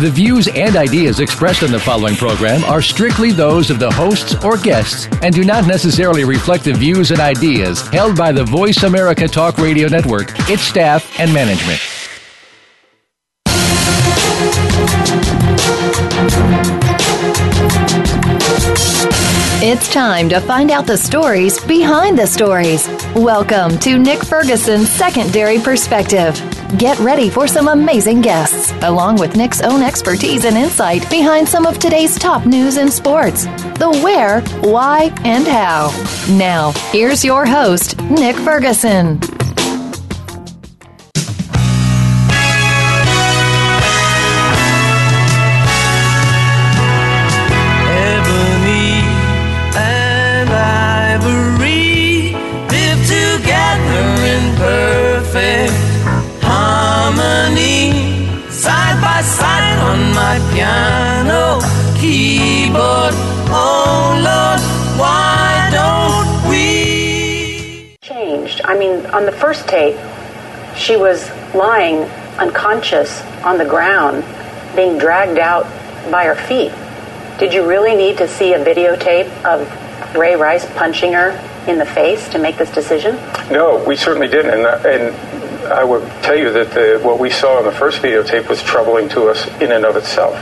The views and ideas expressed on the following program are strictly those of the hosts or guests and do not necessarily reflect the views and ideas held by the Voice America Talk Radio Network, its staff, and management. It's time to find out the stories behind the stories. Welcome to Nick Ferguson's Secondary Perspective. Get ready for some amazing guests, along with Nick's own expertise and insight behind some of today's top news in sports the where, why, and how. Now, here's your host, Nick Ferguson. On the first tape, she was lying unconscious on the ground, being dragged out by her feet. Did you really need to see a videotape of Ray Rice punching her in the face to make this decision? No, we certainly didn't. And, uh, and I would tell you that the, what we saw in the first videotape was troubling to us in and of itself.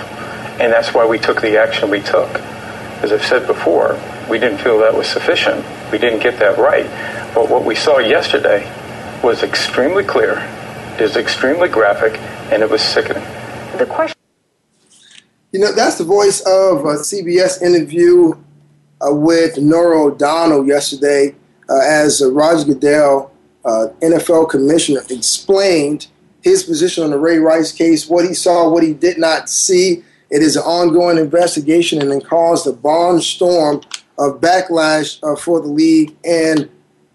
And that's why we took the action we took. As I've said before, we didn't feel that was sufficient. We didn't get that right. But what we saw yesterday was extremely clear, is extremely graphic, and it was sickening. The question You know, that's the voice of a CBS interview uh, with Norah O'Donnell yesterday uh, as uh, Roger Goodell, uh, NFL commissioner, explained his position on the Ray Rice case, what he saw, what he did not see. It is an ongoing investigation and it caused a barnstorm of backlash uh, for the league and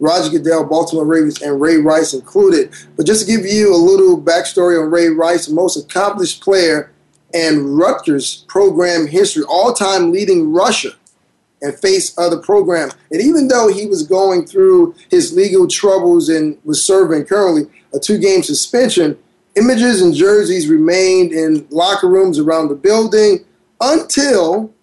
Roger Goodell, Baltimore Ravens, and Ray Rice included. But just to give you a little backstory on Ray Rice, most accomplished player in Rutgers program history, all-time leading rusher, and faced other programs. And even though he was going through his legal troubles and was serving currently a two-game suspension, images and jerseys remained in locker rooms around the building until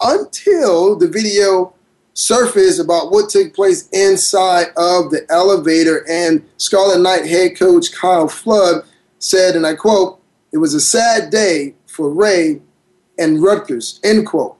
until the video surfaced about what took place inside of the elevator. And Scarlet Knight head coach Kyle Flood said, and I quote, "It was a sad day for Ray and Rutgers." End quote.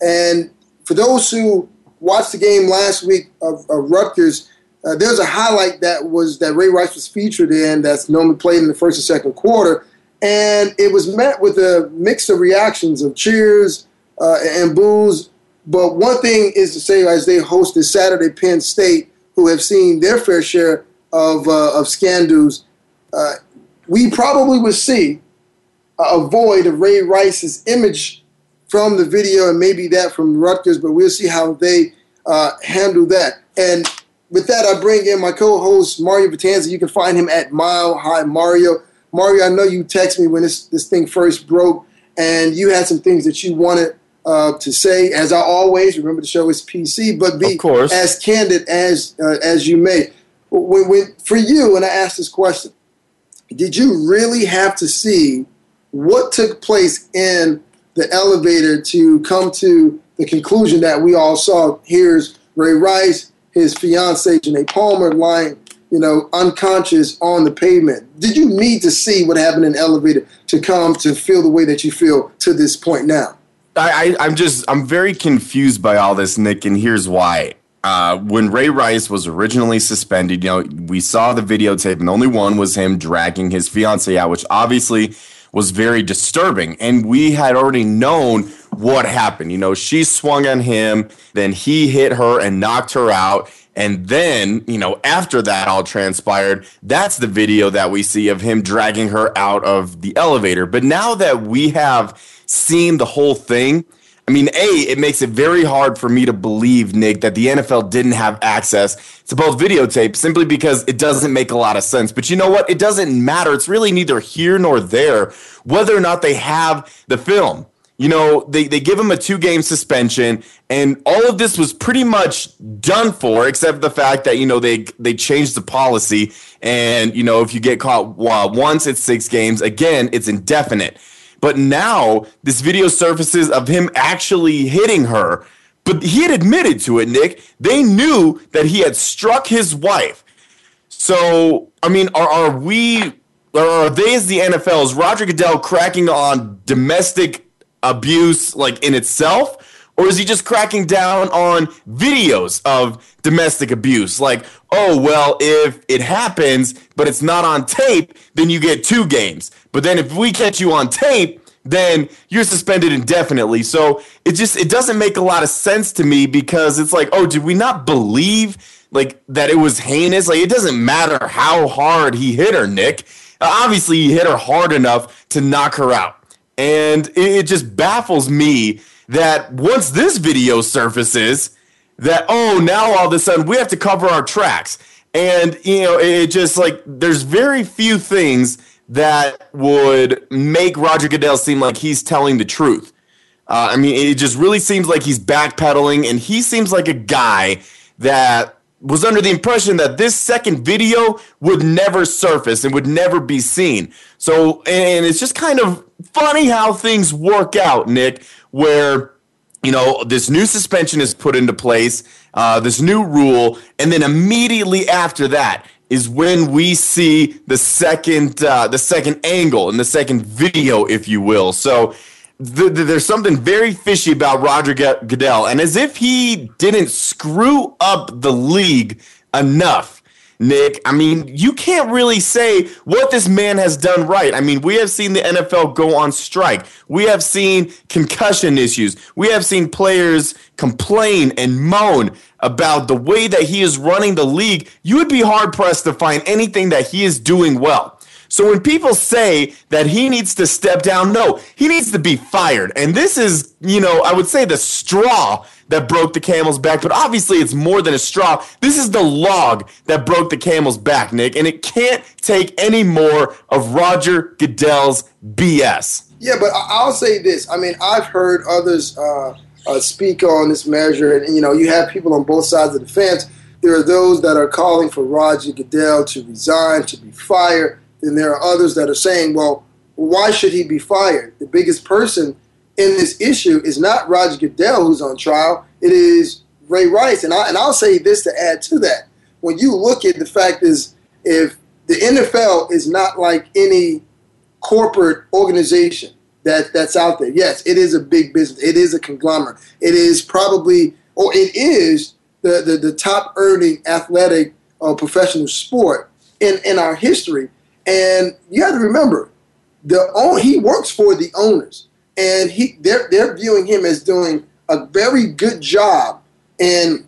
And for those who watched the game last week of, of Rutgers, uh, there's a highlight that was that Ray Rice was featured in that's normally played in the first and second quarter, and it was met with a mix of reactions of cheers uh, and boos. But one thing is to say, as they hosted Saturday Penn State, who have seen their fair share of uh, of scandals, uh, we probably would see a void of Ray Rice's image from the video and maybe that from Rutgers, but we'll see how they uh, handle that. And with that, I bring in my co-host Mario Vitanza. You can find him at Mile High Mario. Mario, I know you texted me when this this thing first broke, and you had some things that you wanted uh, to say. As I always remember, the show is PC, but be as candid as uh, as you may. When, when, for you, when I asked this question, did you really have to see what took place in the elevator to come to the conclusion that we all saw? Here's Ray Rice, his fiancee Janay Palmer lying, you know, unconscious on the pavement. Did you need to see what happened in the elevator to come to feel the way that you feel to this point now? I, I, I'm just I'm very confused by all this, Nick, and here's why. Uh, when Ray Rice was originally suspended, you know, we saw the videotape, and the only one was him dragging his fiancee out, which obviously was very disturbing. And we had already known what happened. You know, she swung on him, then he hit her and knocked her out. And then, you know, after that all transpired, that's the video that we see of him dragging her out of the elevator. But now that we have seen the whole thing, I mean, A, it makes it very hard for me to believe, Nick, that the NFL didn't have access to both videotape simply because it doesn't make a lot of sense. But you know what? It doesn't matter. It's really neither here nor there whether or not they have the film. You know, they, they give him a two game suspension, and all of this was pretty much done for, except the fact that, you know, they, they changed the policy. And, you know, if you get caught uh, once, it's six games. Again, it's indefinite. But now this video surfaces of him actually hitting her. But he had admitted to it, Nick. They knew that he had struck his wife. So, I mean, are, are we, or are they as the NFL, is Roger Goodell cracking on domestic abuse like in itself? Or is he just cracking down on videos of domestic abuse? Like, oh, well, if it happens, but it's not on tape, then you get two games. But then if we catch you on tape, then you're suspended indefinitely. So it just it doesn't make a lot of sense to me because it's like, oh, did we not believe like that it was heinous? Like it doesn't matter how hard he hit her, Nick. Uh, obviously, he hit her hard enough to knock her out. And it just baffles me that once this video surfaces, that oh, now all of a sudden we have to cover our tracks. And you know, it just like there's very few things that would make Roger Goodell seem like he's telling the truth. Uh, I mean, it just really seems like he's backpedaling, and he seems like a guy that was under the impression that this second video would never surface and would never be seen. So, and it's just kind of funny how things work out, Nick, where, you know, this new suspension is put into place, uh, this new rule, and then immediately after that, is when we see the second uh, the second angle and the second video, if you will. So th- th- there's something very fishy about Roger Goodell, and as if he didn't screw up the league enough. Nick, I mean, you can't really say what this man has done right. I mean, we have seen the NFL go on strike. We have seen concussion issues. We have seen players complain and moan about the way that he is running the league, you would be hard pressed to find anything that he is doing well. So when people say that he needs to step down, no, he needs to be fired. And this is, you know, I would say the straw that broke the camel's back, but obviously it's more than a straw. This is the log that broke the camel's back, Nick, and it can't take any more of Roger Goodell's BS. Yeah, but I'll say this. I mean, I've heard others uh, uh, speak on this measure, and you know, you have people on both sides of the fence. There are those that are calling for Roger Goodell to resign, to be fired. Then there are others that are saying, well, why should he be fired? The biggest person in this issue is not Roger Goodell who's on trial. It is Ray Rice, and I and I'll say this to add to that. When you look at the fact is, if the NFL is not like any corporate organization, that that's out there. Yes, it is a big business. It is a conglomerate. It is probably, or it is the the, the top earning athletic uh, professional sport in in our history. And you have to remember, the he works for the owners, and he they're they're viewing him as doing a very good job in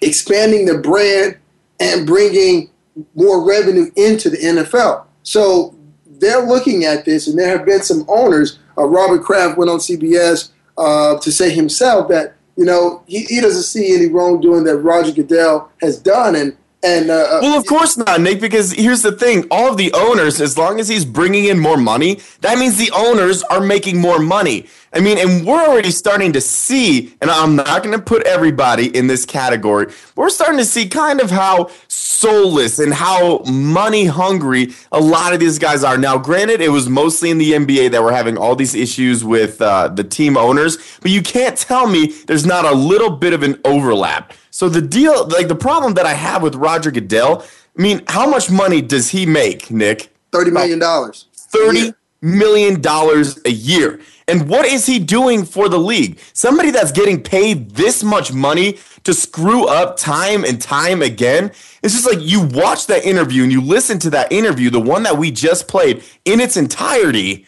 expanding the brand and bringing more revenue into the NFL. So they're looking at this, and there have been some owners. Uh, Robert Kraft went on CBS uh, to say himself that you know he, he doesn't see any wrongdoing that Roger Goodell has done, and and uh, uh, well, of course not, Nick. Because here's the thing: all of the owners, as long as he's bringing in more money, that means the owners are making more money. I mean, and we're already starting to see, and I'm not going to put everybody in this category. We're starting to see kind of how soulless and how money hungry a lot of these guys are. Now, granted, it was mostly in the NBA that we're having all these issues with uh, the team owners, but you can't tell me there's not a little bit of an overlap. So the deal, like the problem that I have with Roger Goodell, I mean, how much money does he make, Nick? Thirty million dollars. Thirty million dollars a year. And what is he doing for the league? Somebody that's getting paid this much money to screw up time and time again. It's just like you watch that interview and you listen to that interview, the one that we just played in its entirety.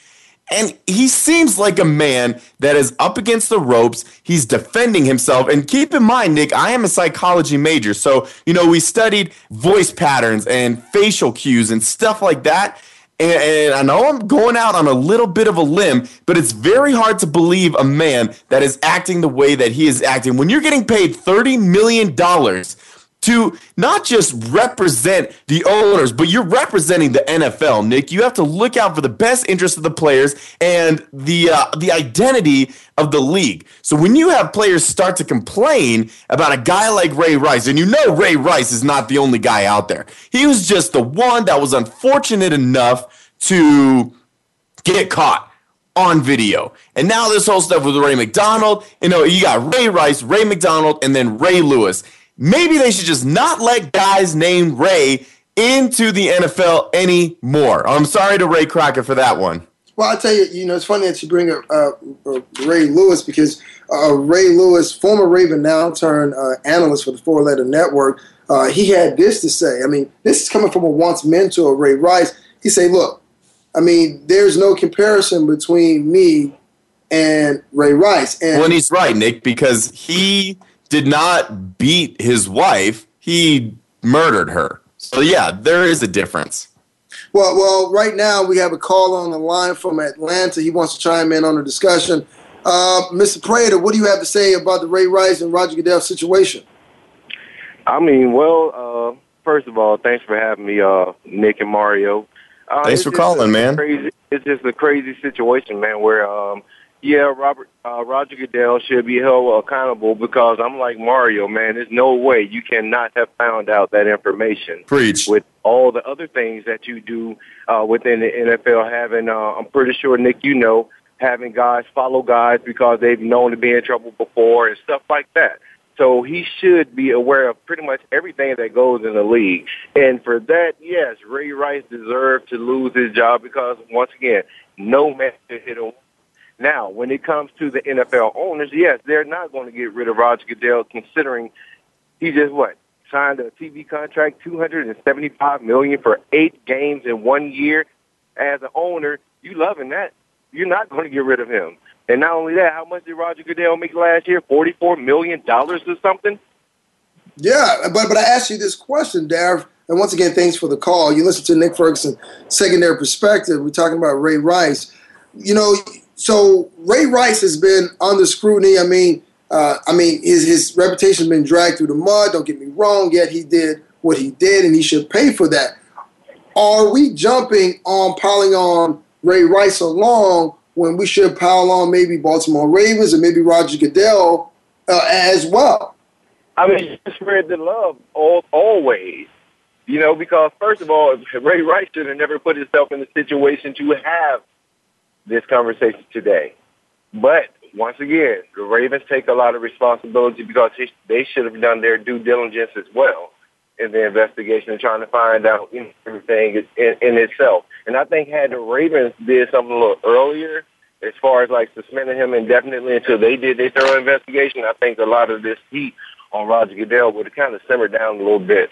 And he seems like a man that is up against the ropes. He's defending himself. And keep in mind, Nick, I am a psychology major. So, you know, we studied voice patterns and facial cues and stuff like that. And, and, I know I'm going out on a little bit of a limb, but it's very hard to believe a man that is acting the way that he is acting. When you're getting paid $30 million to not just represent the owners, but you're representing the NFL, Nick. You have to look out for the best interest of the players and the uh, the identity of the league. So when you have players start to complain about a guy like Ray Rice, and you know Ray Rice is not the only guy out there. He was just the one that was unfortunate enough to get caught on video. And now this whole stuff with Ray McDonald, you know, you got Ray Rice, Ray McDonald, and then Ray Lewis. Maybe they should just not let guys named Ray into the NFL anymore. I'm sorry to Ray Crockett for that one. Well, I'll tell you, you know, it's funny that you bring up uh, uh, Ray Lewis because uh, Ray Lewis, former Raven, now turned uh, analyst for the Four Letter Network, uh, he had this to say. I mean, this is coming from a once mentor, Ray Rice. He said, "Look, I mean, there's no comparison between me and Ray Rice." And well, and he's right, Nick, because he did not beat his wife; he murdered her. So yeah, there is a difference. Well, well, right now we have a call on the line from Atlanta. He wants to chime in on the discussion. Uh, Mr. Prater, what do you have to say about the Ray Rice and Roger Goodell situation? I mean, well, uh, first of all, thanks for having me, uh, Nick and Mario. Uh, thanks for calling, man. Crazy, it's just a crazy situation, man. Where, um, yeah, Robert uh, Roger Goodell should be held accountable because I'm like Mario, man. There's no way you cannot have found out that information. Preach with all the other things that you do uh, within the NFL. Having, uh, I'm pretty sure Nick, you know, having guys follow guys because they've known to be in trouble before and stuff like that. So he should be aware of pretty much everything that goes in the league. And for that, yes, Ray Rice deserved to lose his job because, once again, no man should hit a now, when it comes to the NFL owners, yes, they're not going to get rid of Roger Goodell, considering he just what signed a TV contract, two hundred and seventy-five million for eight games in one year. As an owner, you loving that? You're not going to get rid of him. And not only that, how much did Roger Goodell make last year? Forty-four million dollars or something. Yeah, but but I asked you this question, Darv, and once again, thanks for the call. You listen to Nick Ferguson, secondary perspective. We're talking about Ray Rice. You know, so Ray Rice has been under scrutiny. I mean, uh, I mean, his his reputation has been dragged through the mud. Don't get me wrong. Yet he did what he did, and he should pay for that. Are we jumping on piling on Ray Rice along when we should pile on maybe Baltimore Ravens and maybe Roger Goodell uh, as well? I mean, you spread the love all, always. You know, because first of all, Ray Rice should have never put himself in the situation to have this conversation today. But once again, the Ravens take a lot of responsibility because they should have done their due diligence as well in the investigation and trying to find out everything in, in itself. And I think had the Ravens did something a little earlier, as far as like suspending him indefinitely until they did their thorough investigation, I think a lot of this heat on Roger Goodell would have kind of simmered down a little bit.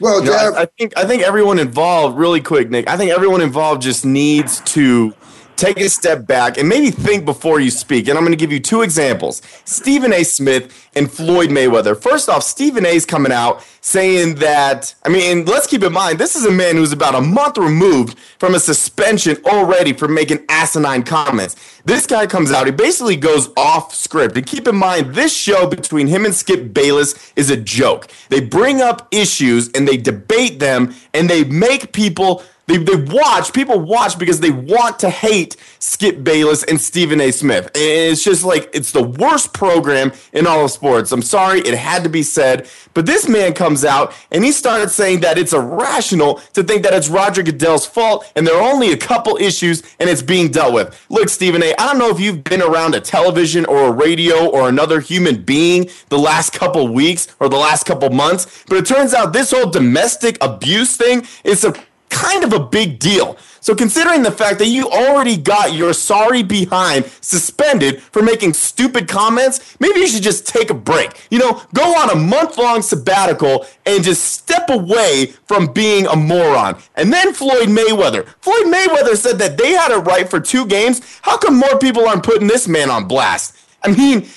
Well, you know, I, I, think I think everyone involved, really quick, Nick. I think everyone involved just needs to take a step back and maybe think before you speak. And I'm going to give you two examples Stephen A. Smith and Floyd Mayweather. First off, Stephen A. is coming out saying that, I mean, let's keep in mind, this is a man who's about a month removed from a suspension already for making asinine comments. This guy comes out, he basically goes off script. And keep in mind, this show between him and Skip Bayless is a joke. They bring up issues and they debate them and they make people they, they watch, people watch because they want to hate Skip Bayless and Stephen A. Smith. And it's just like, it's the worst program in all of sports. I'm sorry, it had to be said. But this man comes out and he started saying that it's irrational to think that it's Roger Goodell's fault and there are only a couple issues and it's being dealt with. Look, Stephen A., I don't know if you've been around a television or a radio or another human being the last couple weeks or the last couple months, but it turns out this whole domestic abuse thing is a kind of a big deal. So, considering the fact that you already got your sorry behind suspended for making stupid comments, maybe you should just take a break. You know, go on a month long sabbatical and just step away from being a moron. And then Floyd Mayweather. Floyd Mayweather said that they had it right for two games. How come more people aren't putting this man on blast? I mean,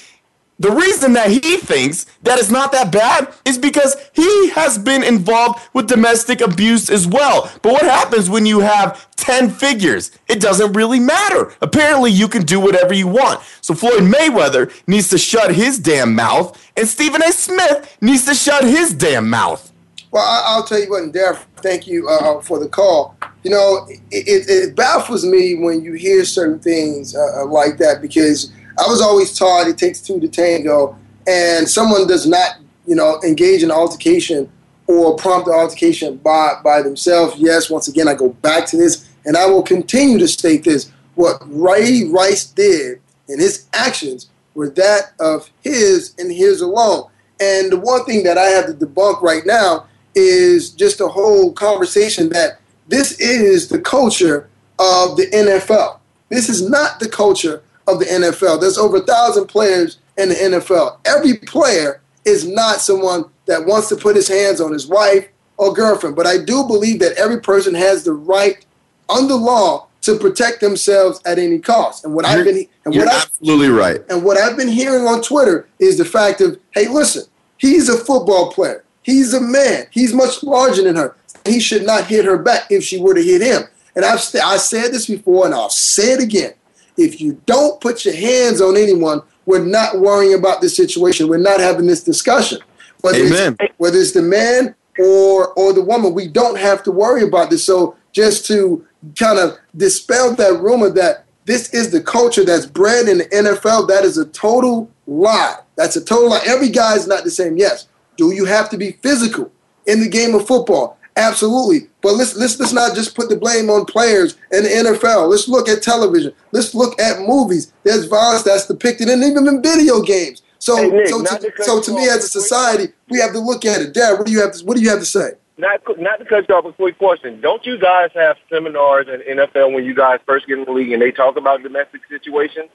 The reason that he thinks that it's not that bad is because he has been involved with domestic abuse as well. But what happens when you have 10 figures? It doesn't really matter. Apparently, you can do whatever you want. So Floyd Mayweather needs to shut his damn mouth, and Stephen A. Smith needs to shut his damn mouth. Well, I, will tell you what, Darren, thank you uh, for the call. You know, it, it, it, baffles me when you hear certain things uh, like that because I was always taught it takes two to tango, and someone does not, you know, engage in altercation or prompt the altercation by by themselves. Yes, once again, I go back to this, and I will continue to state this: what Ray Rice did and his actions were that of his and his alone. And the one thing that I have to debunk right now is just a whole conversation that this is the culture of the NFL. This is not the culture of the NFL. There's over a thousand players in the NFL. Every player is not someone that wants to put his hands on his wife or girlfriend. But I do believe that every person has the right under law to protect themselves at any cost. And what you're, I've been and what absolutely I've, right. And what I've been hearing on Twitter is the fact of, hey, listen, he's a football player. He's a man. He's much larger than her. He should not hit her back if she were to hit him. And I've I said this before, and I'll say it again if you don't put your hands on anyone, we're not worrying about this situation. We're not having this discussion. Whether Amen. It's, whether it's the man or or the woman, we don't have to worry about this. So just to kind of dispel that rumor that this is the culture that's bred in the NFL, that is a total lie. That's a total lie. Every guy is not the same. Yes. Do you have to be physical in the game of football? Absolutely. But let's, let's let's not just put the blame on players and the NFL. Let's look at television. Let's look at movies. There's violence that's depicted and even in video games. So Hey, Nick, so to, so to me as a society, we have to look at it. Dad, what do you have to what do you have to say? Not not to cut you off, a quick question. Don't you guys have seminars in NFL when you guys first get in the league and they talk about domestic situations?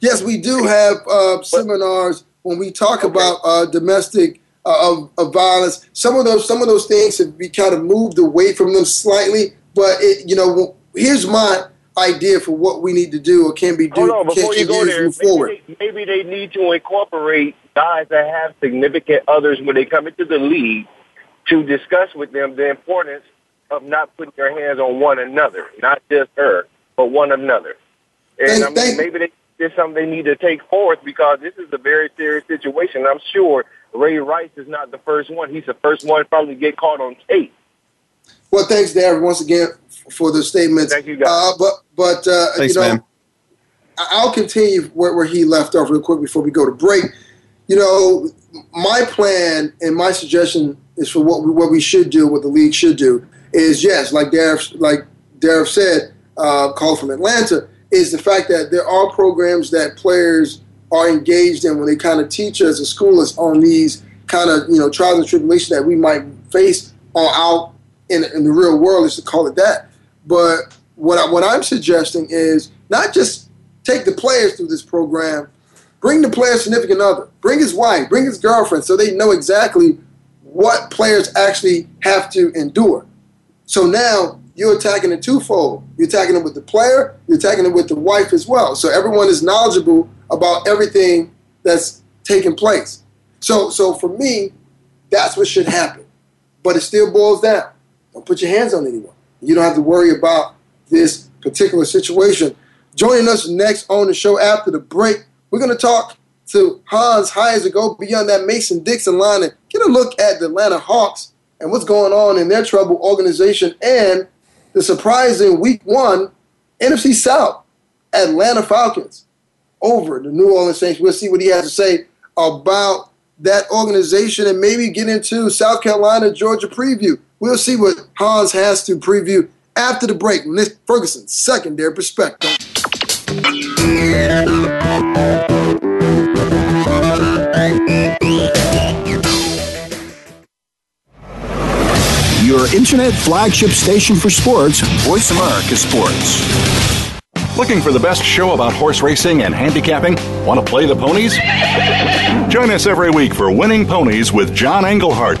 Yes, we do have uh, seminars when we talk Okay. about uh, domestic Uh, of, of violence. Some of those some of those things have we kind of moved away from them slightly. But it, you know, here's my idea for what we need to do or can be do Hold on, before you go there, move forward. maybe they, maybe they need to incorporate guys that have significant others when they come into the league to discuss with them the importance of not putting their hands on one another, not just her, but one another. And I mean, thank- maybe they, it's something they need to take forth because this is a very serious situation. I'm sure Ray Rice is not the first one. He's the first one probably get caught on tape. Well, thanks, Darren, once again for the statements. Thank you, guys. Uh, but but uh, Thanks, you know, man. I- I'll continue where, where he left off real quick before we go to break. You know, my plan and my suggestion is for what we, what we should do, what the league should do, is yes, like Dareth, like Dareth said, uh, called from Atlanta, is the fact that there are programs that players are engaged in when they kind of teach us and school us on these kind of you know trials and tribulations that we might face on out in, in the real world, is to call it that. But what I, what I'm suggesting is not just take the players through this program, bring the player's significant other, bring his wife, bring his girlfriend, so they know exactly what players actually have to endure. So now you're attacking it twofold. You're attacking it with the player, you're attacking it with the wife as well. So everyone is knowledgeable about everything that's taking place. So so for me, that's what should happen. But it still boils down. Don't put your hands on anyone. You don't have to worry about this particular situation. Joining us next on the show after the break, we're going to talk to Hans to go beyond that Mason Dixon line and get a look at the Atlanta Hawks and what's going on in their trouble organization and the surprising week one NFC South Atlanta Falcons over the New Orleans Saints. We'll see what he has to say about that organization and maybe get into South Carolina, Georgia preview. We'll see what Hans has to preview after the break. Nick Ferguson, secondary perspective. Your internet flagship station for sports, Voice America Sports. Looking for the best show about horse racing and handicapping? Want to play the ponies? Join us every week for Winning Ponies with John Englehart.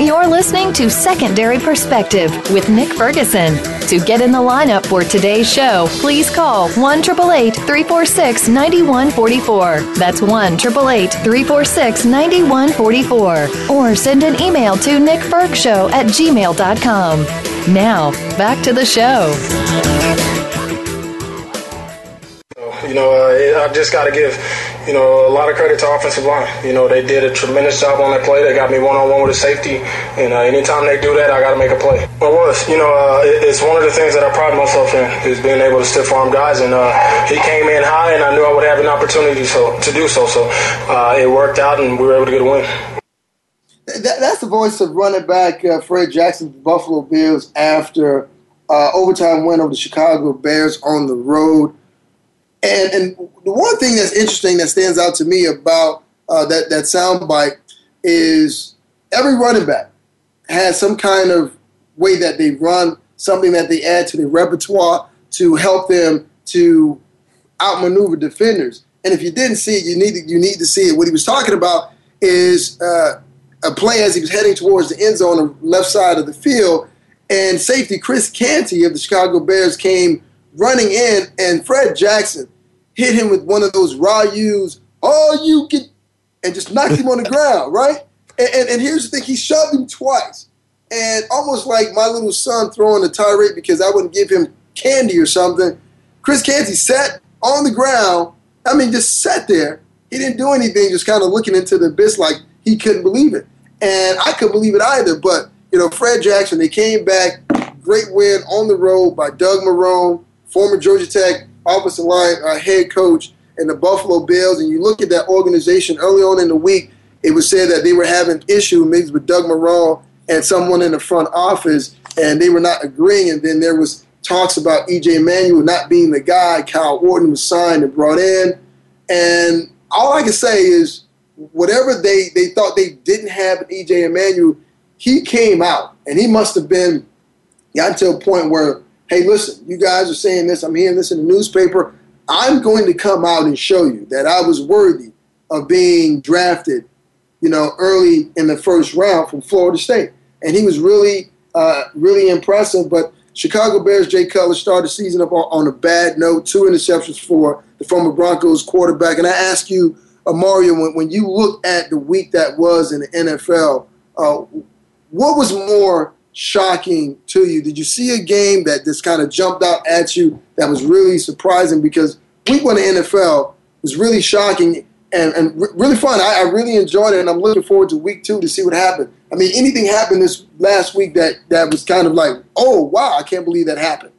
You're listening to Secondary Perspective with Nick Ferguson. To get in the lineup for today's show, please call 1 346 9144. That's 1 346 9144. Or send an email to nickfergshow at gmail.com. Now, back to the show. You know, uh, I just got to give, you know, a lot of credit to offensive line. You know, they did a tremendous job on that play. They got me one on one with a safety, and uh, anytime they do that, I got to make a play. It was, you know, uh, it, it's one of the things that I pride myself in is being able to stiff arm guys. And uh, he came in high, and I knew I would have an opportunity so to do so. So uh, it worked out, and we were able to get a win. That, that's the voice of running back uh, Fred Jackson, Buffalo Bills, after uh, overtime win over the Chicago Bears on the road. And and the one thing that's interesting that stands out to me about uh, that that soundbite is every running back has some kind of way that they run, something that they add to their repertoire to help them to outmaneuver defenders. And if you didn't see it, you need to, you need to see it. What he was talking about is uh, a play as he was heading towards the end zone on the left side of the field, and safety Chris Canty of the Chicago Bears came running in, and Fred Jackson hit him with one of those Ryu's, oh, you can, and just knocked him on the ground, right? And, and, and, here's the thing, he shoved him twice. And almost like my little son throwing a tirade because I wouldn't give him candy or something, Chris Canty sat on the ground, I mean, just sat there. He didn't do anything, just kind of looking into the abyss like he couldn't believe it. And I couldn't believe it either. But, you know, Fred Jackson, they came back, great win on the road by Doug Marrone, former Georgia Tech offensive line uh, head coach and the Buffalo Bills, and you look at that organization early on in the week, it was said that they were having issue maybe with Doug Marrone and someone in the front office, and they were not agreeing. And then there was talks about EJ Manuel not being the guy. Kyle Orton was signed and brought in, and all I can say is whatever they, they thought they didn't have EJ Manuel, he came out, and he must have been got to a point where hey, listen, you guys are saying this, I'm hearing this in the newspaper. I'm going to come out and show you that I was worthy of being drafted, you know, early in the first round from Florida State. And he was really, uh, really impressive. But Chicago Bears, Jay Cutler started the season up on, a bad note, two interceptions for the former Broncos quarterback. And I ask you, uh, Mario, when, when you look at the week that was in the NFL, uh, what was more shocking to you? Did you see a game that just kind of jumped out at you that was really surprising? Because week one of NFL was really shocking and, and really fun. I, I, really enjoyed it, and I'm looking forward to week two to see what happened. I mean, anything happened this last week that, that was kind of like, oh, wow, I can't believe that happened.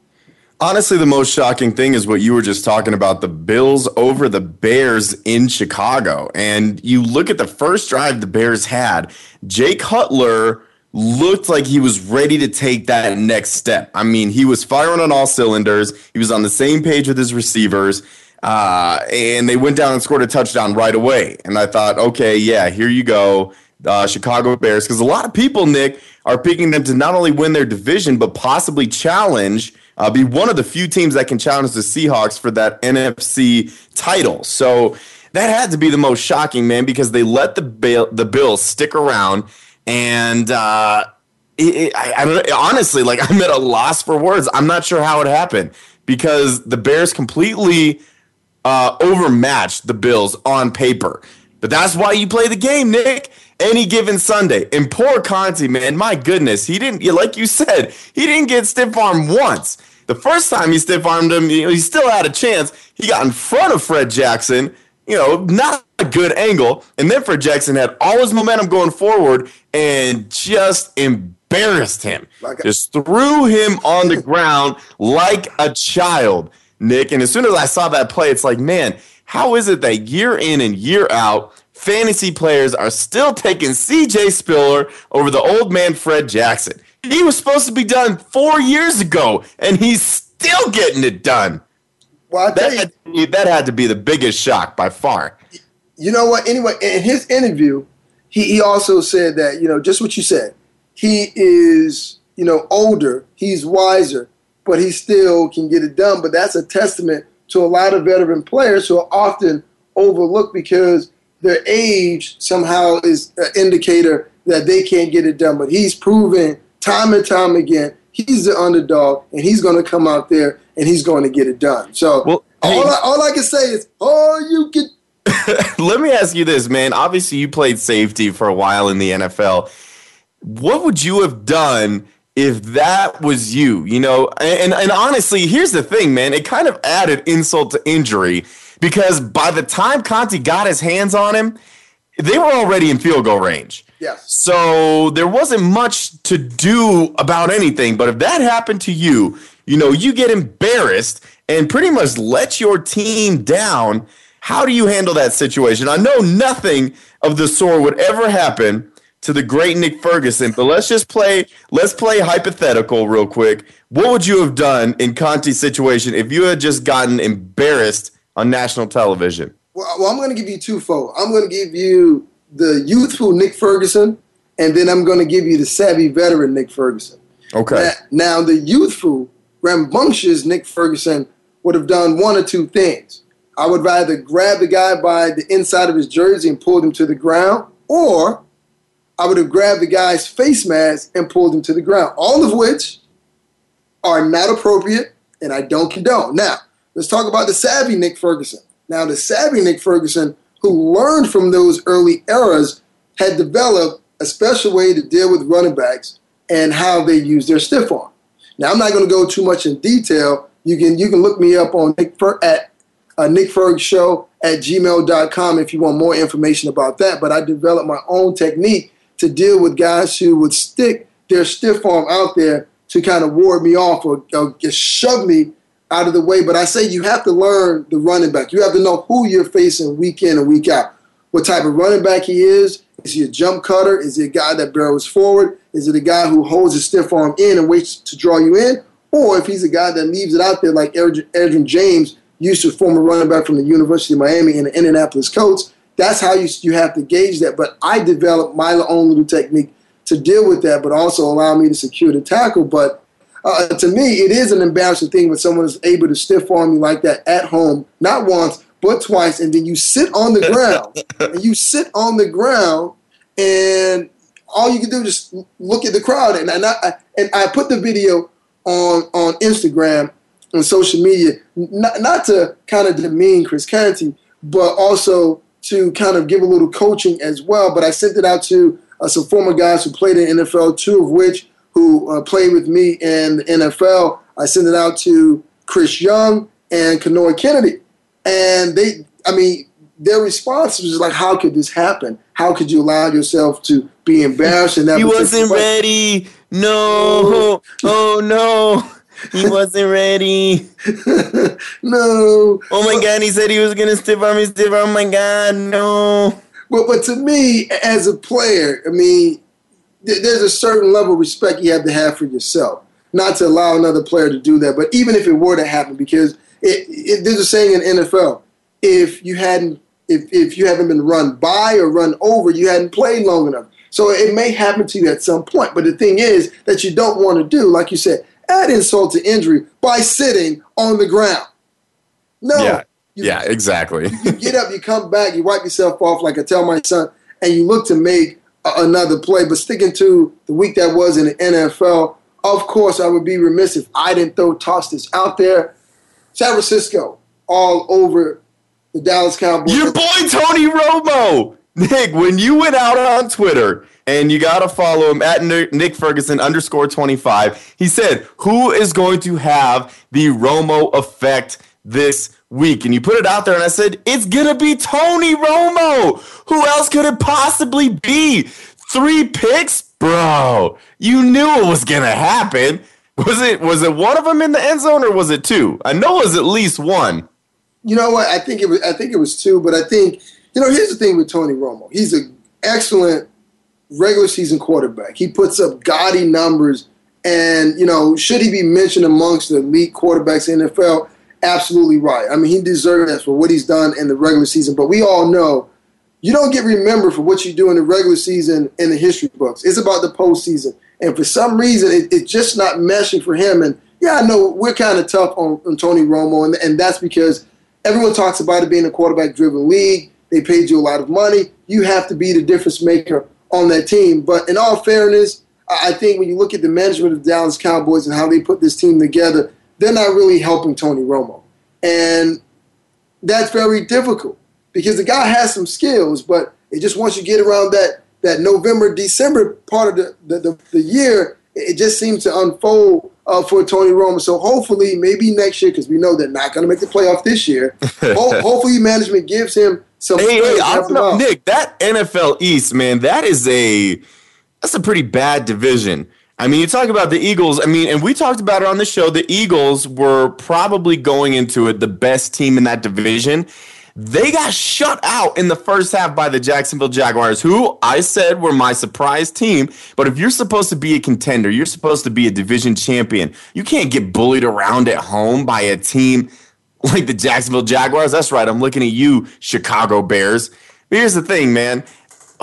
Honestly, the most shocking thing is what you were just talking about the Bills over the Bears in Chicago. And you look at the first drive the Bears had, Jay Cutler looked like he was ready to take that next step. I mean, he was firing on all cylinders. He was on the same page with his receivers. Uh, and they went down and scored a touchdown right away. And I thought, okay, yeah, here you go, uh, Chicago Bears. Because a lot of people, Nick, are picking them to not only win their division, but possibly challenge, uh, be one of the few teams that can challenge the Seahawks for that NFC title. So that had to be the most shocking, man, because they let the, Bill, the Bills stick around. And uh, it, I, I honestly, like, I'm at a loss for words. I'm not sure how it happened because the Bears completely uh, overmatched the Bills on paper. But that's why you play the game, Nick. Any given Sunday. And poor Conte, man, my goodness, he didn't, like you said, he didn't get stiff armed once. The first time he stiff armed him, he still had a chance. He got in front of Fred Jackson, you know, not a good angle. And then Fred Jackson had all his momentum going forward and just embarrassed him. Like just threw him on the ground like a child. Nick. And as soon as I saw that play, it's like, man, how is it that year in and year out, fantasy players are still taking CJ Spiller over the old man Fred Jackson? He was supposed to be done four years ago, and he's still getting it done. Well, that, had, that had to be the biggest shock by far. You know what? Anyway, in his interview, he, he also said that, you know, just what you said. He is, you know, older, he's wiser, but he still can get it done. But that's a testament to a lot of veteran players who are often overlooked because their age somehow is an indicator that they can't get it done. But he's proven time and time again he's the underdog and he's going to come out there and he's going to get it done. So well, all, I, all I can say is, oh, you can. Let me ask you this, man. Obviously, you played safety for a while in the NFL. What would you have done if that was you, you know, and, and honestly, here's the thing, man, it kind of added insult to injury because by the time Conte got his hands on him, they were already in field goal range. Yes. So there wasn't much to do about anything. But if that happened to you, you know, you get embarrassed and pretty much let your team down. How do you handle that situation? I know nothing of the sort would ever happen to the great Nick Ferguson, but let's just play let's play hypothetical real quick. What would you have done in Conte's situation if you had just gotten embarrassed on national television? Well, well I'm going to give you twofold. I'm going to give you the youthful Nick Ferguson, and then I'm going to give you the savvy veteran Nick Ferguson. Okay. Now, now the youthful, rambunctious Nick Ferguson would have done one or two things. I would rather grab the guy by the inside of his jersey and pull him to the ground, or I would have grabbed the guy's face mask and pulled him to the ground, all of which are not appropriate and I don't condone. Now, let's talk about the savvy Nick Ferguson. Now, the savvy Nick Ferguson, who learned from those early eras, had developed a special way to deal with running backs and how they use their stiff arm. Now, I'm not going to go too much in detail. You can you can look me up on Nick Fer- at uh, Nick Ferg at gmail.com if you want more information about that. But I developed my own technique to deal with guys who would stick their stiff arm out there to kind of ward me off or, or just shove me out of the way. But I say you have to learn the running back. You have to know who you're facing week in and week out. What type of running back he is. Is he a jump cutter? Is he a guy that barrels forward? Is it a guy who holds his stiff arm in and waits to draw you in? Or if he's a guy that leaves it out there like Edgerrin James used to former running back from the University of Miami and the Indianapolis Colts, that's how you, you have to gauge that. But I developed my own little technique to deal with that, but also allow me to secure the tackle. But uh, to me, it is an embarrassing thing when someone is able to stiff arm you like that at home, not once, but twice, and then you sit on the ground. and you sit on the ground, and all you can do is just look at the crowd. And, and, I, and I put the video on, on Instagram and social media, not, not to kind of demean Chris Canty, but also to kind of give a little coaching as well. But I sent it out to uh, some former guys who played in NFL, two of which who uh, played with me in the NFL. I sent it out to Chris Young and Kenoy Kennedy. And they, I mean, their response was like, how could this happen? How could you allow yourself to be embarrassed? And he wasn't ready. No. Oh, no. He wasn't ready. no. Oh my God, he said he was gonna stiff arm me, stiff arm. Oh my God, no. But but to me, as a player, I mean, th- there's a certain level of respect you have to have for yourself, not to allow another player to do that. But even if it were to happen, because it, it, there's a saying in NFL: if you hadn't, if if you haven't been run by or run over, you hadn't played long enough. So it may happen to you at some point. But the thing is that you don't want to do, like you said, add insult to injury by sitting on the ground. No. Yeah. You, yeah, exactly. you get up, you come back, you wipe yourself off, like I tell my son, and you look to make a, another play. But sticking to the week that was in the NFL, of course, I would be remiss if I didn't throw toss this out there. San Francisco, all over the Dallas Cowboys. Your boy Tony Romo. Nick, when you went out on Twitter and you got to follow him at Nick Ferguson underscore 25, he said, Who is going to have the Romo effect this week? And you put it out there, and I said, It's going to be Tony Romo. Who else could it possibly be? Three picks? Bro, you knew it was going to happen. Was it was it one of them in the end zone or was it two? I know it was at least one. You know what? I think it was I think it was two, but I think you know, here's the thing with Tony Romo. He's an excellent regular season quarterback. He puts up gaudy numbers. And, you know, should he be mentioned amongst the elite quarterbacks in the NFL? Absolutely right. I mean, he deserves that for what he's done in the regular season. But we all know you don't get remembered for what you do in the regular season in the history books. It's about the postseason. And for some reason, it, it's just not meshing for him. And yeah, I know we're kind of tough on, on Tony Romo, and, and that's because everyone talks about it being a quarterback driven league. They paid you a lot of money. You have to be the difference maker on that team. But in all fairness, I think when you look at the management of the Dallas Cowboys and how they put this team together, they're not really helping Tony Romo. And that's very difficult because the guy has some skills, but it just once you get around that that November, December part of the, the, the, the year, it just seems to unfold uh, for Tony Romo. So hopefully, maybe next year, because we know they're not going to make the playoff this year. ho- hopefully, management gives him some. Hey, hey, I don't know, Nick. That NFL East, man, that is a that's a pretty bad division. I mean, you talk about the Eagles. I mean, and we talked about it on the show. The Eagles were probably going into it the best team in that division. They got shut out in the first half by the Jacksonville Jaguars, who I said were my surprise team. But if you're supposed to be a contender, you're supposed to be a division champion. You can't get bullied around at home by a team like the Jacksonville Jaguars. That's right. I'm looking at you, Chicago Bears. But here's the thing, man.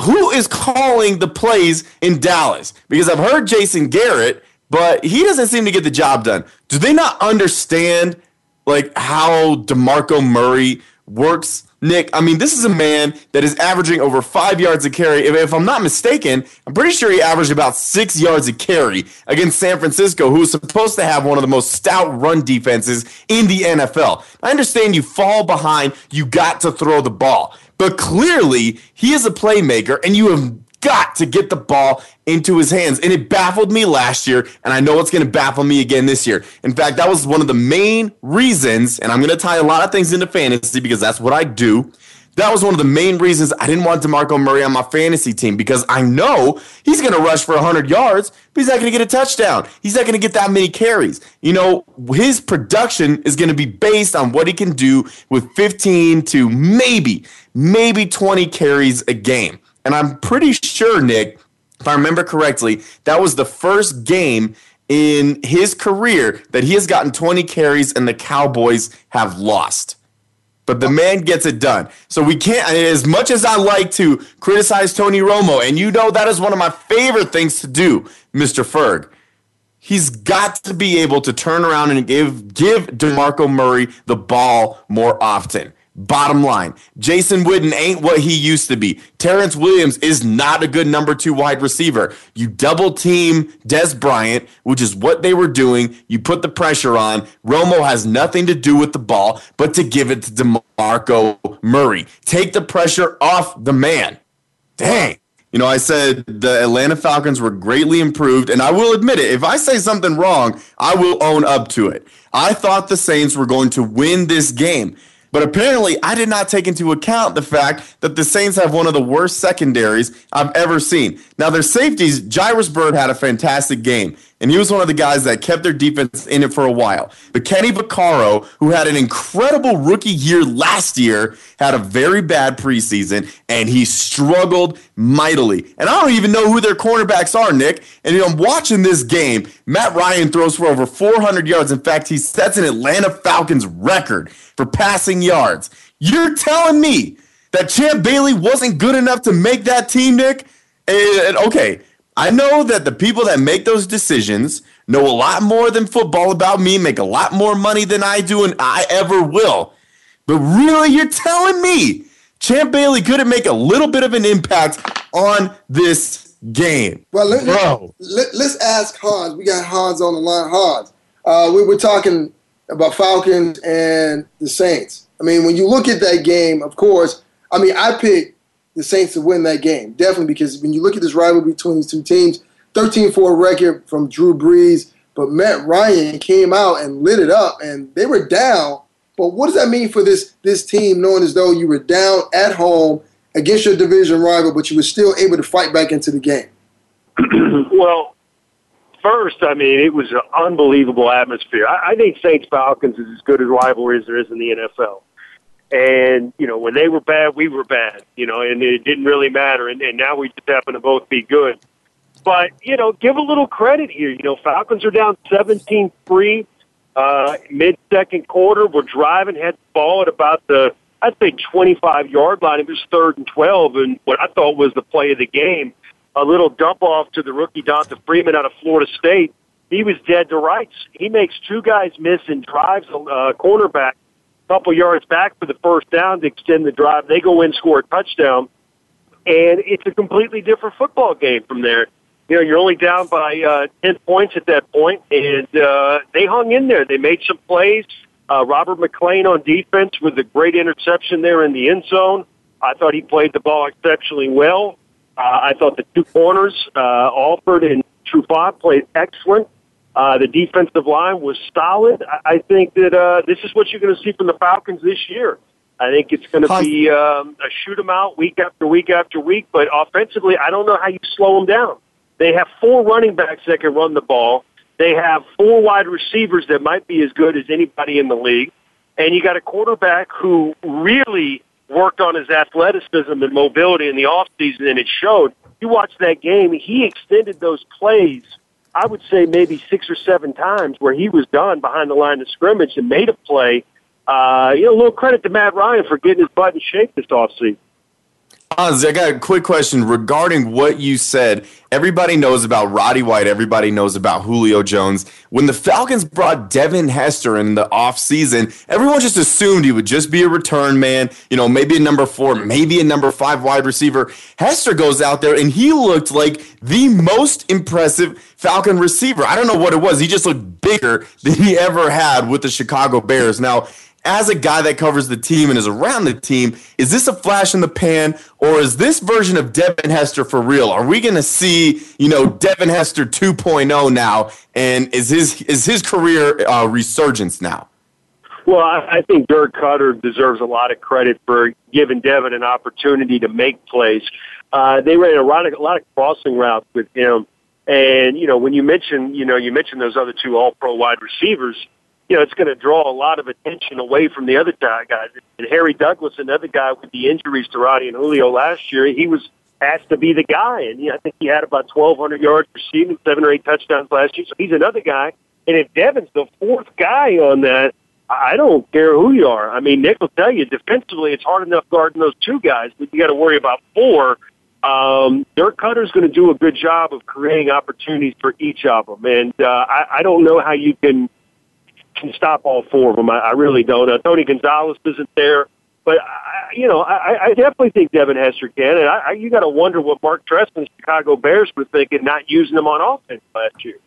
Who is calling the plays in Dallas? Because I've heard Jason Garrett, but he doesn't seem to get the job done. Do they not understand like how DeMarco Murray works. Nick, I mean, this is a man that is averaging over five yards a carry. If, if, I'm not mistaken, I'm pretty sure he averaged about six yards a carry against San Francisco, who is supposed to have one of the most stout run defenses in the NFL. I understand you fall behind, you got to throw the ball. But clearly, he is a playmaker, and you have got to get the ball into his hands. And it baffled me last year, and I know it's going to baffle me again this year. In fact, that was one of the main reasons, and I'm going to tie a lot of things into fantasy because that's what I do. That was one of the main reasons I didn't want DeMarco Murray on my fantasy team because I know he's going to rush for 100 yards, but he's not going to get a touchdown. He's not going to get that many carries. You know, his production is going to be based on what he can do with 15 to maybe, maybe 20 carries a game. And I'm pretty sure, Nick, if I remember correctly, that was the first game in his career that he has gotten 20 carries and the Cowboys have lost. But the man gets it done. So we can't, as much as I like to criticize Tony Romo, and you know that is one of my favorite things to do, Mr. Ferg. He's got to be able to turn around and give give DeMarco Murray the ball more often. Bottom line, Jason Witten ain't what he used to be. Terrance Williams is not a good number two wide receiver. You double team Dez Bryant, which is what they were doing. You put the pressure on. Romo has nothing to do with the ball but to give it to DeMarco Murray. Take the pressure off the man. Dang. You know, I said the Atlanta Falcons were greatly improved, and I will admit it. If I say something wrong, I will own up to it. I thought the Saints were going to win this game. But apparently, I did not take into account the fact that the Saints have one of the worst secondaries I've ever seen. Now, their safeties, Jairus Byrd had a fantastic game. And he was one of the guys that kept their defense in it for a while. But Kenny Vaccaro, who had an incredible rookie year last year, had a very bad preseason, and he struggled mightily. And I don't even know who their cornerbacks are, Nick. And you know, I'm watching this game. Matt Ryan throws for over 400 yards. In fact, he sets an Atlanta Falcons record for passing yards. You're telling me that Champ Bailey wasn't good enough to make that team, Nick? And, okay, I know that the people that make those decisions know a lot more than football about me, make a lot more money than I do, and I ever will. But really, you're telling me Champ Bailey couldn't make a little bit of an impact on this game? Well, let, Bro. Let, us ask Hans. We got Hans on the line. Hans, uh, we were talking about Falcons and the Saints. I mean, when you look at that game, of course, I mean, I picked the Saints to win that game. Definitely because when you look at this rivalry between these two teams, 13-4 record from Drew Brees, but Matt Ryan came out and lit it up, and they were down. But what does that mean for this this team, knowing as though you were down at home against your division rival, but you were still able to fight back into the game? well, first, I mean, it was an unbelievable atmosphere. I, I think Saints Falcons is as good a rivalry as there is in the NFL. And, you know, when they were bad, we were bad, you know, and it didn't really matter. And, and now we just happen to both be good. But, you know, give a little credit here. You know, Falcons are down 17 3 uh, mid second quarter. We're driving, had the ball at about the, I'd say 25 yard line. It was third and 12. And what I thought was the play of the game, a little dump off to the rookie Donta Freeman out of Florida State. He was dead to rights. He makes two guys miss and drives a uh, cornerback couple yards back for the first down to extend the drive. They go in, score a touchdown, and it's a completely different football game from there. You know, you're only down by uh, 10 points at that point, and uh, they hung in there. They made some plays. Uh, Robert McClain on defense with a great interception there in the end zone. I thought he played the ball exceptionally well. Uh, I thought the two corners, uh, Alford and Trufant, played excellent. Uh, the defensive line was solid. I, I think that uh, this is what you're going to see from the Falcons this year. I think it's going to be um, a shoot 'em out week after week after week. But offensively, I don't know how you slow them down. They have four running backs that can run the ball. They have four wide receivers that might be as good as anybody in the league. And you got a quarterback who really worked on his athleticism and mobility in the offseason, and it showed. You watch that game, he extended those plays I would say maybe six or seven times where he was done behind the line of scrimmage and made a play. Uh, you know, a little credit to Matt Ryan for getting his butt in shape this offseason. Oz, I got a quick question regarding what you said. Everybody knows about Roddy White. Everybody knows about Julio Jones. When the Falcons brought Devin Hester in the offseason, everyone just assumed he would just be a return man, you know, maybe a number four, maybe a number five wide receiver. Hester goes out there and he looked like the most impressive Falcon receiver. I don't know what it was. He just looked bigger than he ever had with the Chicago Bears. Now, as a guy that covers the team and is around the team, is this a flash in the pan or is this version of Devin Hester for real? Are we going to see, you know, Devin Hester 2.0 now and is his is his career uh, resurgence now? Well, I, I think Dirk Koetter deserves a lot of credit for giving Devin an opportunity to make plays. Uh, they ran a lot of, a lot of crossing routes with him. And, you know, when you mention, you know, you mentioned those other two all pro wide receivers, you know, it's going to draw a lot of attention away from the other guys. And Harry Douglas, another guy with the injuries to Roddy and Julio last year, he was asked to be the guy. And you know, I think he had about 1,200 yards receiving, seven or eight touchdowns last year. So he's another guy. And if Devin's the fourth guy on that, I don't care who you are. I mean, Nick will tell you defensively, it's hard enough guarding those two guys, but you got to worry about four. Um, Dirk Koetter's going to do a good job of creating opportunities for each of them, and uh, I, I don't know how you can can stop all four of them. I, I really don't. Uh, Tony Gonzalez isn't there, but I, you know, I, I definitely think Devin Hester can. And I, I, you got to wonder what Mark Trestman the Chicago Bears were thinking, not using them on offense last year.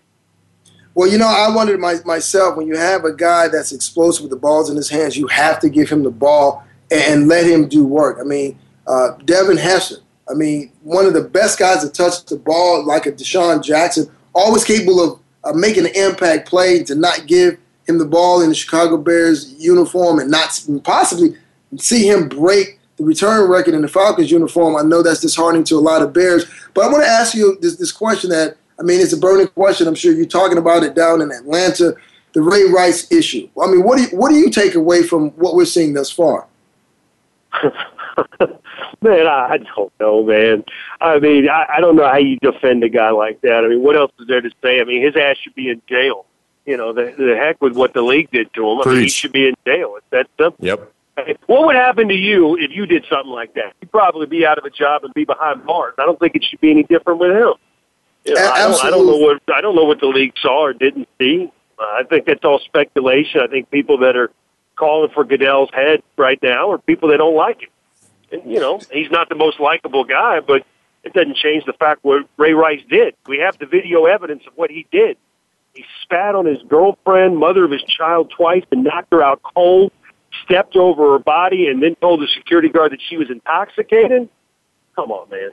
Well, you know, I wondered my, myself when you have a guy that's explosive with the balls in his hands, you have to give him the ball and let him do work. I mean, uh, Devin Hester, I mean, one of the best guys to touch the ball, like a DeSean Jackson, always capable of uh, making an impact play to not give him the ball in the Chicago Bears uniform and not possibly see him break the return record in the Falcons uniform. I know that's disheartening to a lot of Bears, but I want to ask you this, this question that I mean, it's a burning question. I'm sure you're talking about it down in Atlanta, the Ray Rice issue. I mean, what do you, what do you take away from what we're seeing thus far? man, I, I don't know, man. I mean, I, I don't know how you defend a guy like that. I mean, what else is there to say? I mean, his ass should be in jail. You know, the, the heck with what the league did to him. I mean, he should be in jail. It's that simple. Yep. What would happen to you if you did something like that? You'd probably be out of a job and be behind bars. I don't think it should be any different with him. You know, A- I, don't, I don't know what I don't know what the league saw or didn't see. Uh, I think that's all speculation. I think people that are calling for Goodell's head right now are people that don't like him. And you know, he's not the most likable guy, but it doesn't change the fact what Ray Rice did. We have the video evidence of what he did. He spat on his girlfriend, mother of his child, twice and knocked her out cold. Stepped over her body and then told the security guard that she was intoxicated. Come on, man.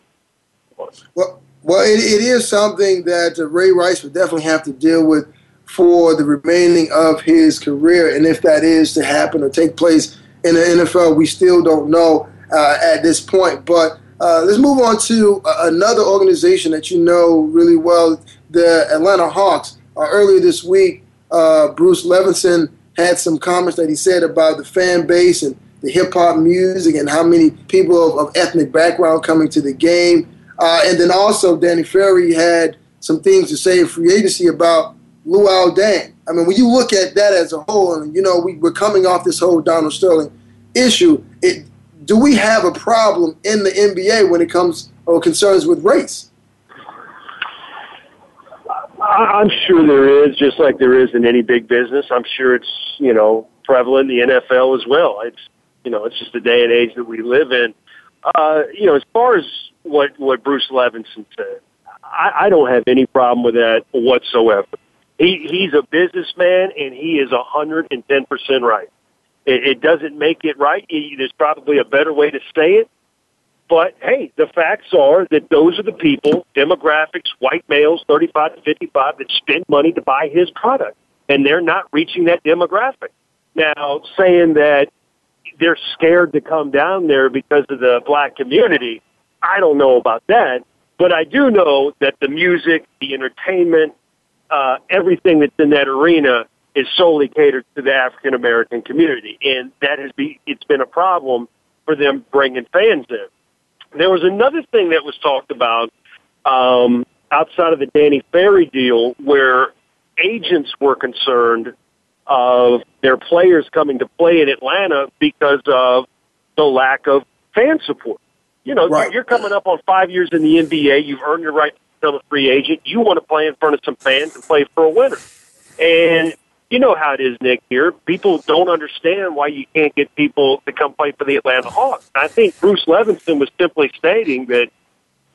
Well, well, it, it is something that uh, Ray Rice would definitely have to deal with for the remaining of his career, and if that is to happen or take place in the NFL, we still don't know uh, at this point. But uh, let's move on to uh, another organization that you know really well, the Atlanta Hawks. Uh, earlier this week, uh, Bruce Levenson had some comments that he said about the fan base and the hip hop music and how many people of, of ethnic background coming to the game. Uh, and then also, Danny Ferry had some things to say in free agency about Luol Deng. I mean, when you look at that as a whole, and you know, we, we're coming off this whole Donald Sterling issue. It, do we have a problem in the NBA when it comes or concerns with race? I'm sure there is, just like there is in any big business. I'm sure it's you know prevalent in the NFL as well. It's you know it's just the day and age that we live in. Uh, you know, as far as what what Bruce Levenson said, I, I don't have any problem with that whatsoever. He he's a businessman and he is a hundred and ten percent right. It, it doesn't make it right. He- There's probably a better way to say it. But hey, the facts are that those are the people, demographics, white males, 35 to 55, that spend money to buy his product. And they're not reaching that demographic. Now, saying that they're scared to come down there because of the black community, I don't know about that. But I do know that the music, the entertainment, uh, everything that's in that arena is solely catered to the African American community, and that has be it's been a problem for them bringing fans in. There was another thing that was talked about um, outside of the Danny Ferry deal, where agents were concerned of their players coming to play in Atlanta because of the lack of fan support. You know, Right. you're coming up on five years in the NBA. You've earned your right to become a free agent. You want to play in front of some fans and play for a winner. And you know how it is, Nick. Here, people don't understand why you can't get people to come play for the Atlanta Hawks. I think Bruce Levenson was simply stating that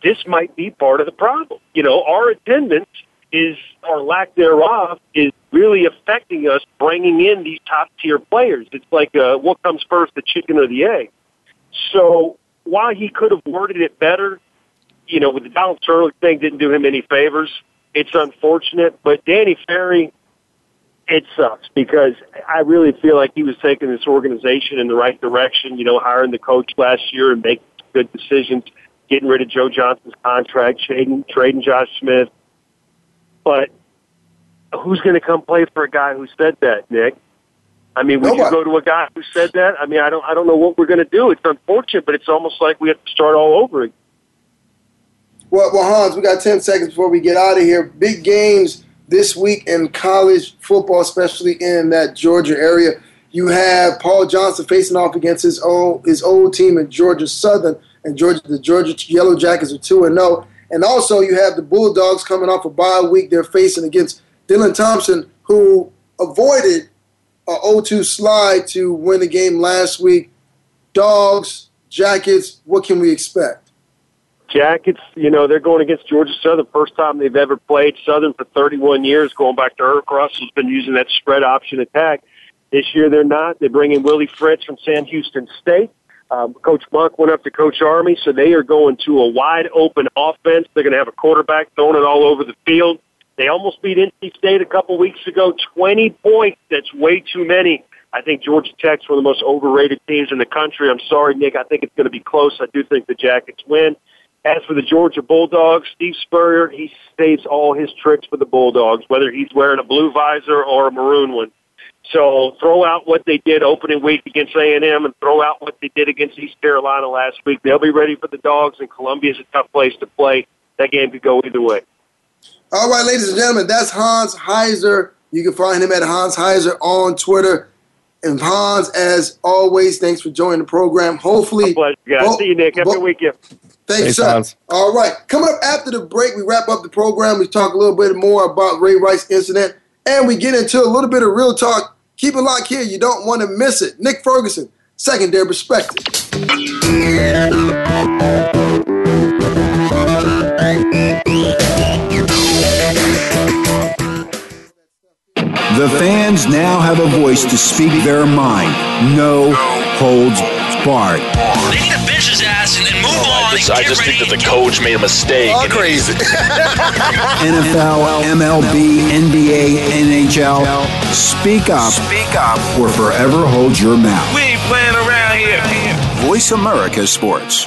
this might be part of the problem. You know, our attendance is, or lack thereof, is really affecting us bringing in these top tier players. It's like uh, what comes first, the chicken or the egg. So while he could have worded it better, you know, with the Donald Sterling thing didn't do him any favors. It's unfortunate, but Danny Ferry, it sucks because I really feel like he was taking this organization in the right direction. You know, hiring the coach last year and making good decisions, getting rid of Joe Johnson's contract, trading trading Josh Smith. But who's going to come play for a guy who said that, Nick? I mean, would you go to a guy who said that? I mean, I don't, I don't know what we're going to do. It's unfortunate, but it's almost like we have to start all over again. Well, well, Hans, we got 10 seconds before we get out of here. Big games this week in college football, especially in that Georgia area. You have Paul Johnson facing off against his old his old team in Georgia Southern, and Georgia the Georgia Yellow Jackets are two and zero. And also you have the Bulldogs coming off a bye week. They're facing against Dylan Thompson, who avoided a 0-2 slide to win the game last week. Dogs, Jackets, what can we expect? Jackets, you know, they're going against Georgia Southern. First time they've ever played Southern for 31 years, going back to Erk Russell's been using that spread option attack. This year they're not. They bring in Willie Fritz from Sam Houston State. Um, Coach Monk went up to Coach Army, so they are going to a wide open offense. They're going to have a quarterback throwing it all over the field. They almost beat NC State a couple weeks ago, 20 points. That's way too many. I think Georgia Tech's one of the most overrated teams in the country. I'm sorry, Nick. I think it's going to be close. I do think the Jackets win. As for the Georgia Bulldogs, Steve Spurrier, he saves all his tricks for the Bulldogs, whether he's wearing a blue visor or a maroon one. So throw out what they did opening week against A&M and throw out what they did against East Carolina last week. They'll be ready for the Dogs, and Columbia's a tough place to play. That game could go either way. All right, ladies and gentlemen, that's Hans Heiser. You can find him at Hans Heiser on Twitter. And Hans, as always, thanks for joining the program. Hopefully, pleasure, guys. Bo- See you, Nick. Have a Bo- good weekend. Thank you, Thanks, sir. Hans. All right. Coming up after the break, we wrap up the program. We talk a little bit more about Ray Rice incident, and we get into a little bit of real talk. Keep it locked here. You don't want to miss it. Nick Ferguson, secondary perspective. The fans now have a voice to speak their mind. No holds barred. They need to bench ass and then move oh on. just, I just think that the coach made a mistake. All crazy. NFL, MLB, NBA, NHL. Speak up. Speak up. Or forever hold your mouth. We ain't playing around here. Voice America Sports.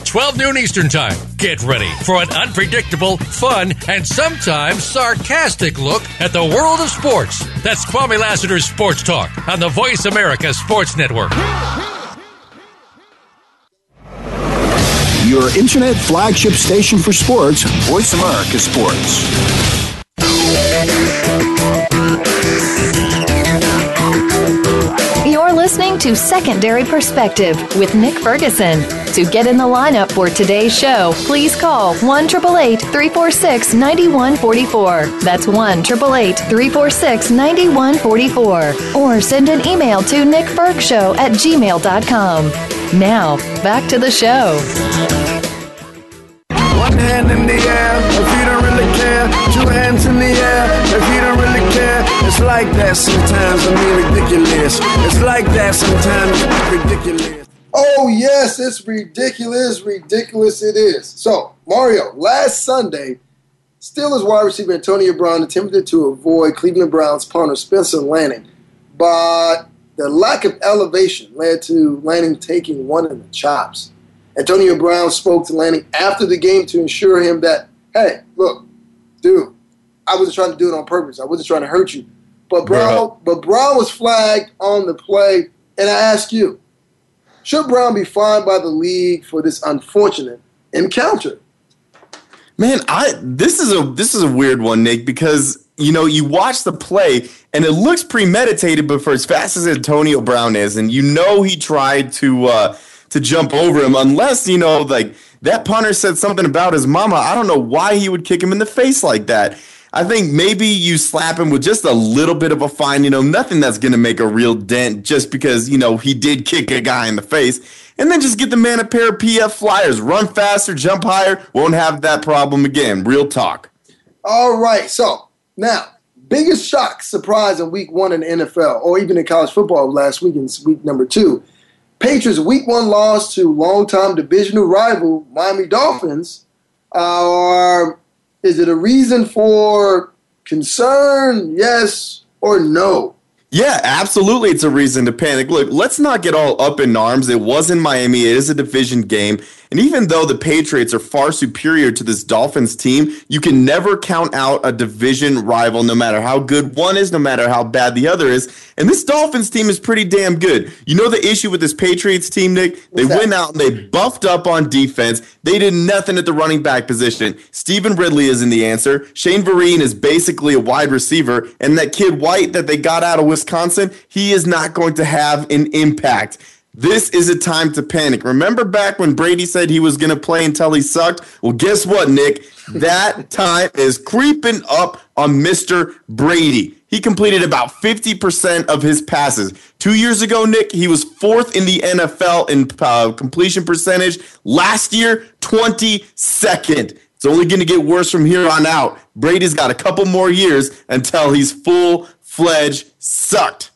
12 noon Eastern Time. Get ready for an unpredictable, fun, and sometimes sarcastic look at the world of sports. That's Kwame Lassiter's Sports Talk on the Voice America Sports Network. Your internet flagship station for sports, Voice America Sports. Listening to Secondary Perspective with Nick Ferguson. To get in the lineup for today's show, please call 1 346 9144. That's 1 346 9144. Or send an email to nickfergshow at gmail.com. Now, back to the show. One hand in the air Two hands in the air if you don't really care. It's like that sometimes. I mean, ridiculous. It's like that sometimes. Ridiculous. Oh, yes, it's ridiculous. Ridiculous it is. So, Mario, last Sunday, Steelers wide receiver Antonio Brown attempted to avoid Cleveland Browns punter Spencer Lanning, but the lack of elevation led to Lanning taking one in the chops. Antonio Brown spoke to Lanning after the game to ensure him that, hey, dude, I wasn't trying to do it on purpose. I wasn't trying to hurt you. But Brown, but Brown was flagged on the play, and I ask you, should Brown be fined by the league for this unfortunate encounter? Man, I this is a this is a weird one, Nick, because you know you watch the play and it looks premeditated, but for as fast as Antonio Brown is, and you know he tried to uh, to jump over him, unless you know like that punter said something about his mama. I don't know why he would kick him in the face like that. I think maybe you slap him with just a little bit of a fine, you know, nothing that's going to make a real dent just because, you know, he did kick a guy in the face. And then just get the man a pair of PF flyers. Run faster, jump higher, won't have that problem again. Real talk. All right, so now, biggest shock, surprise in week one in the NFL, or even in college football last week in week number two. Patriots' week one loss to longtime divisional rival Miami Dolphins. Are is it a reason for concern? Yes or no? Yeah, absolutely. It's a reason to panic. Look, let's not get all up in arms. It was in Miami. It is a division game. And even though the Patriots are far superior to this Dolphins team, you can never count out a division rival, no matter how good one is, no matter how bad the other is. And this Dolphins team is pretty damn good. You know the issue with this Patriots team, Nick? They went out and they buffed up on defense. They did nothing at the running back position. Stevan Ridley is in the answer. Shane Vereen is basically a wide receiver. And that kid White that they got out of Wisconsin, he is not going to have an impact. This is a time to panic. Remember back when Brady said he was going to play until he sucked? Well, guess what, Nick? That time is creeping up on Mr. Brady. He completed about 50% of his passes. Two years ago, Nick, he was fourth in the NFL in uh, completion percentage. Last year, 22nd. It's only going to get worse from here on out. Brady's got a couple more years until he's full fledged sucked.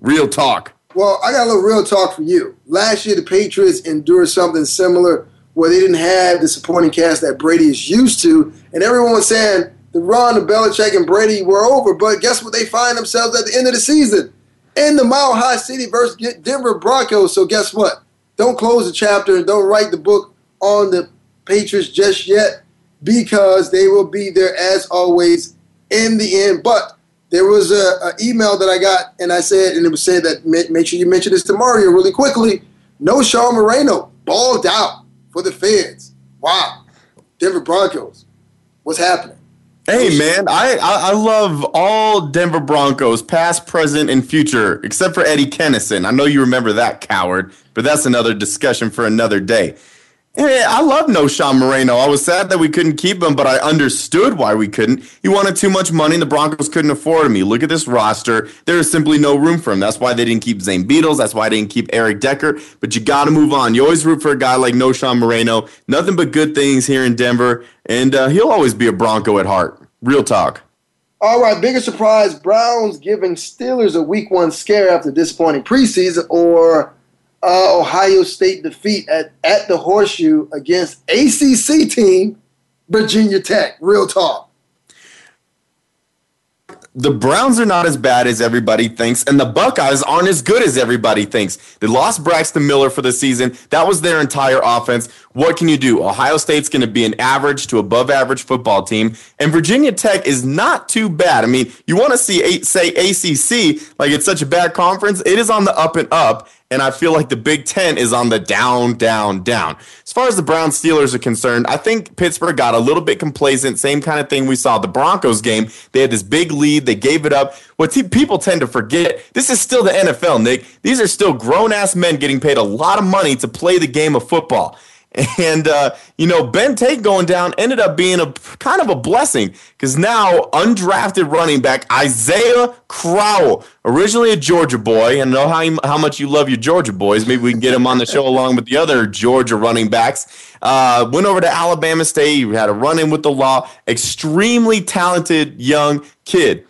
Real talk. Well, I got a little real talk for you. Last year, the Patriots endured something similar where they didn't have the supporting cast that Brady is used to, and everyone was saying the run of Belichick and Brady were over. But guess what? They find themselves at the end of the season in the Mile High City versus Denver Broncos. So guess what? Don't close the chapter and don't write the book on the Patriots just yet because they will be there as always in the end. But there was a, email that I got, and I said, and it was said that make sure you mention this to Mario really quickly. Knowshon Moreno balled out for the feds. Wow, Denver Broncos, what's happening? Hey man, I, I love all Denver Broncos, past, present, and future, except for Eddie Kennison. I know you remember that coward, but that's another discussion for another day. Hey, I love Knowshon Moreno. I was sad that we couldn't keep him, but I understood why we couldn't. He wanted too much money, and the Broncos couldn't afford him. You look at this roster, there is simply no room for him. That's why they didn't keep Zane Beadles. That's why they didn't keep Eric Decker. But you got to move on. You always root for a guy like Knowshon Moreno. Nothing but good things here in Denver, and uh, he'll always be a Bronco at heart. Real talk. All right, bigger surprise: Browns giving Steelers a Week One scare after disappointing preseason, or uh, Ohio State defeat at, at the Horseshoe against ACC team Virginia Tech. Real talk. The Browns are not as bad as everybody thinks, and the Buckeyes aren't as good as everybody thinks. They lost Braxton Miller for the season. That was their entire offense. What can you do? Ohio State's going to be an average to above average football team, and Virginia Tech is not too bad. I mean, you want to see say ACC like it's such a bad conference. It is on the up and up, and I feel like the Big Ten is on the down, down, down. As far as the Brown Steelers are concerned, I think Pittsburgh got a little bit complacent. Same kind of thing we saw the Broncos game. They had this big lead, they gave it up. What people tend to forget, this is still the NFL, Nick. These are still grown ass men getting paid a lot of money to play the game of football. And, uh, you know, Ben Tate going down ended up being a kind of a blessing because now undrafted running back Isaiah Crowell, originally a Georgia boy, and I know how, how much you love your Georgia boys. Maybe we can get him on the show along with the other Georgia running backs. Uh, went over to Alabama State, he had a run in with the law. Extremely talented young kid.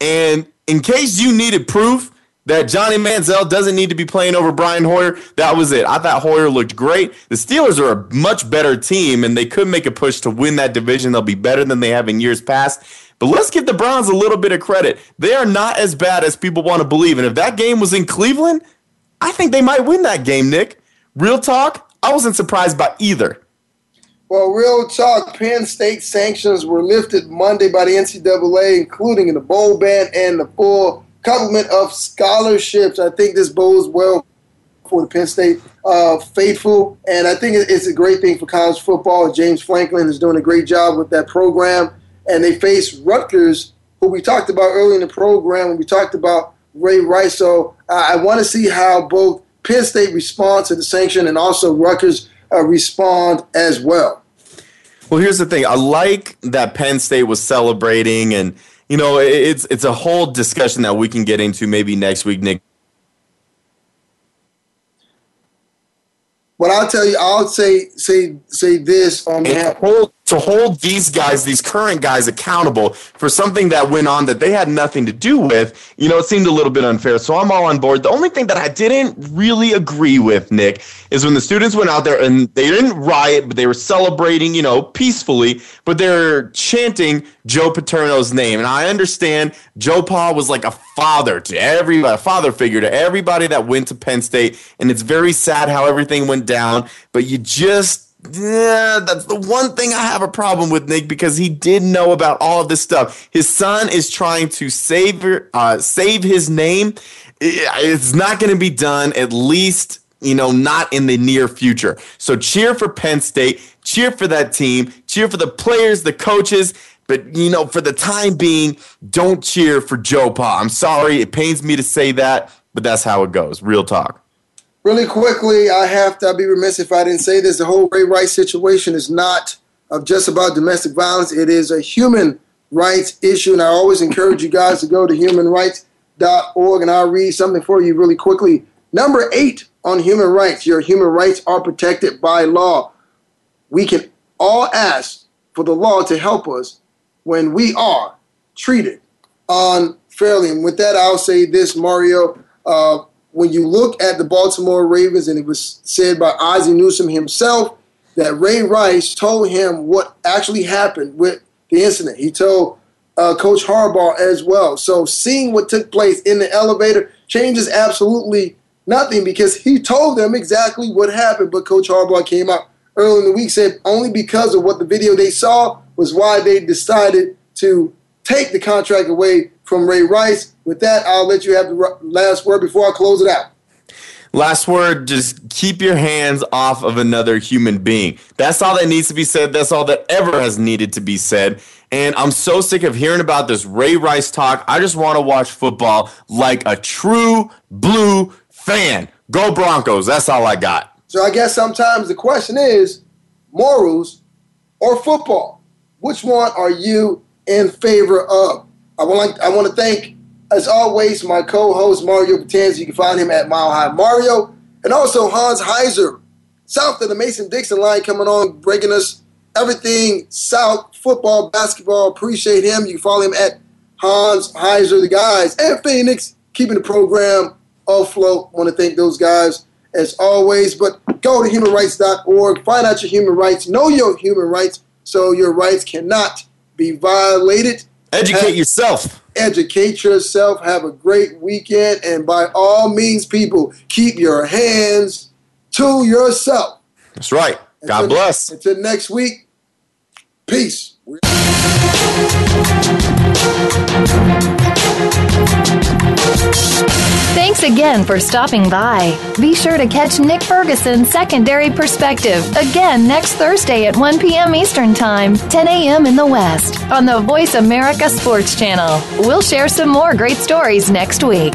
And in case you needed proof, that Johnny Manziel doesn't need to be playing over Brian Hoyer. That was it. I thought Hoyer looked great. The Steelers are a much better team, and they could make a push to win that division. They'll be better than they have in years past. But let's give the Browns a little bit of credit. They are not as bad as people want to believe. And if that game was in Cleveland, I think they might win that game, Nick. Real talk, I wasn't surprised by either. Well, real talk, Penn State sanctions were lifted Monday by the NCAA, including in the bowl ban and the full complement of scholarships. I think this bodes well for the Penn State uh, faithful, and I think it's a great thing for college football. James Franklin is doing a great job with that program, and they face Rutgers, who we talked about early in the program when we talked about Ray Rice. So uh, I want to see how both Penn State responds to the sanction and also Rutgers uh, respond as well. Well, here's the thing. I like that Penn State was celebrating and – you know, it's it's a whole discussion that we can get into maybe next week, Nick. But I'll tell you, I'll say say say this on behalf to hold these guys, these current guys, accountable for something that went on that they had nothing to do with, you know, it seemed a little bit unfair. So I'm all on board. The only thing that I didn't really agree with, Nick, is when the students went out there and they didn't riot, but they were celebrating, you know, peacefully, but they're chanting Joe Paterno's name. And I understand Joe Pa was like a father to everybody, a father figure to everybody that went to Penn State. And it's very sad how everything went down, but you just yeah, that's the one thing I have a problem with Nick because he did know about all of this stuff. His son is trying to save uh, save his name. It's not going to be done. At least you know, not in the near future. So cheer for Penn State, cheer for that team, cheer for the players, the coaches. But you know, for the time being, don't cheer for Joe Pa. I'm sorry, it pains me to say that, but that's how it goes. Real talk. Really quickly, I have to I'd be remiss if I didn't say this. The whole Ray Rice situation is not just about domestic violence. It is a human rights issue, and I always encourage you guys to go to humanrights.org, and I'll read something for you really quickly. Number eight on human rights. Your human rights are protected by law. We can all ask for the law to help us when we are treated unfairly. And with that, I'll say this, Mario. Uh, when you look at the Baltimore Ravens, and it was said by Ozzie Newsome himself that Ray Rice told him what actually happened with the incident. He told uh, Coach Harbaugh as well. So seeing what took place in the elevator changes absolutely nothing because he told them exactly what happened. But Coach Harbaugh came out early in the week said only because of what the video they saw was why they decided to take the contract away from Ray Rice. With that, I'll let you have the last word before I close it out. Last word, just keep your hands off of another human being. That's all that needs to be said. That's all that ever has needed to be said. And I'm so sick of hearing about this Ray Rice talk. I just want to watch football like a true blue fan. Go Broncos. That's all I got. So I guess sometimes the question is morals or football. Which one are you in favor of? I want I want to thank, as always, my co-host Mario Batanz. You can find him at Mile High Mario, and also Hans Heiser, south of the Mason Dixon line, coming on, breaking us everything South football, basketball. Appreciate him. You can follow him at Hans Heiser, the guys, and Phoenix, keeping the program afloat. Want to thank those guys as always. But go to humanrights.org, find out your human rights, know your human rights, so your rights cannot be violated. Educate have, yourself. Educate yourself. Have a great weekend. And by all means, people, keep your hands to yourself. That's right. God until, bless. Until next week, peace. Thanks again for stopping by. Be sure to catch Nick Ferguson's Secondary Perspective again next Thursday at 1 p.m. Eastern Time, 10 a.m. in the West on the Voice America Sports Channel. We'll share some more great stories next week.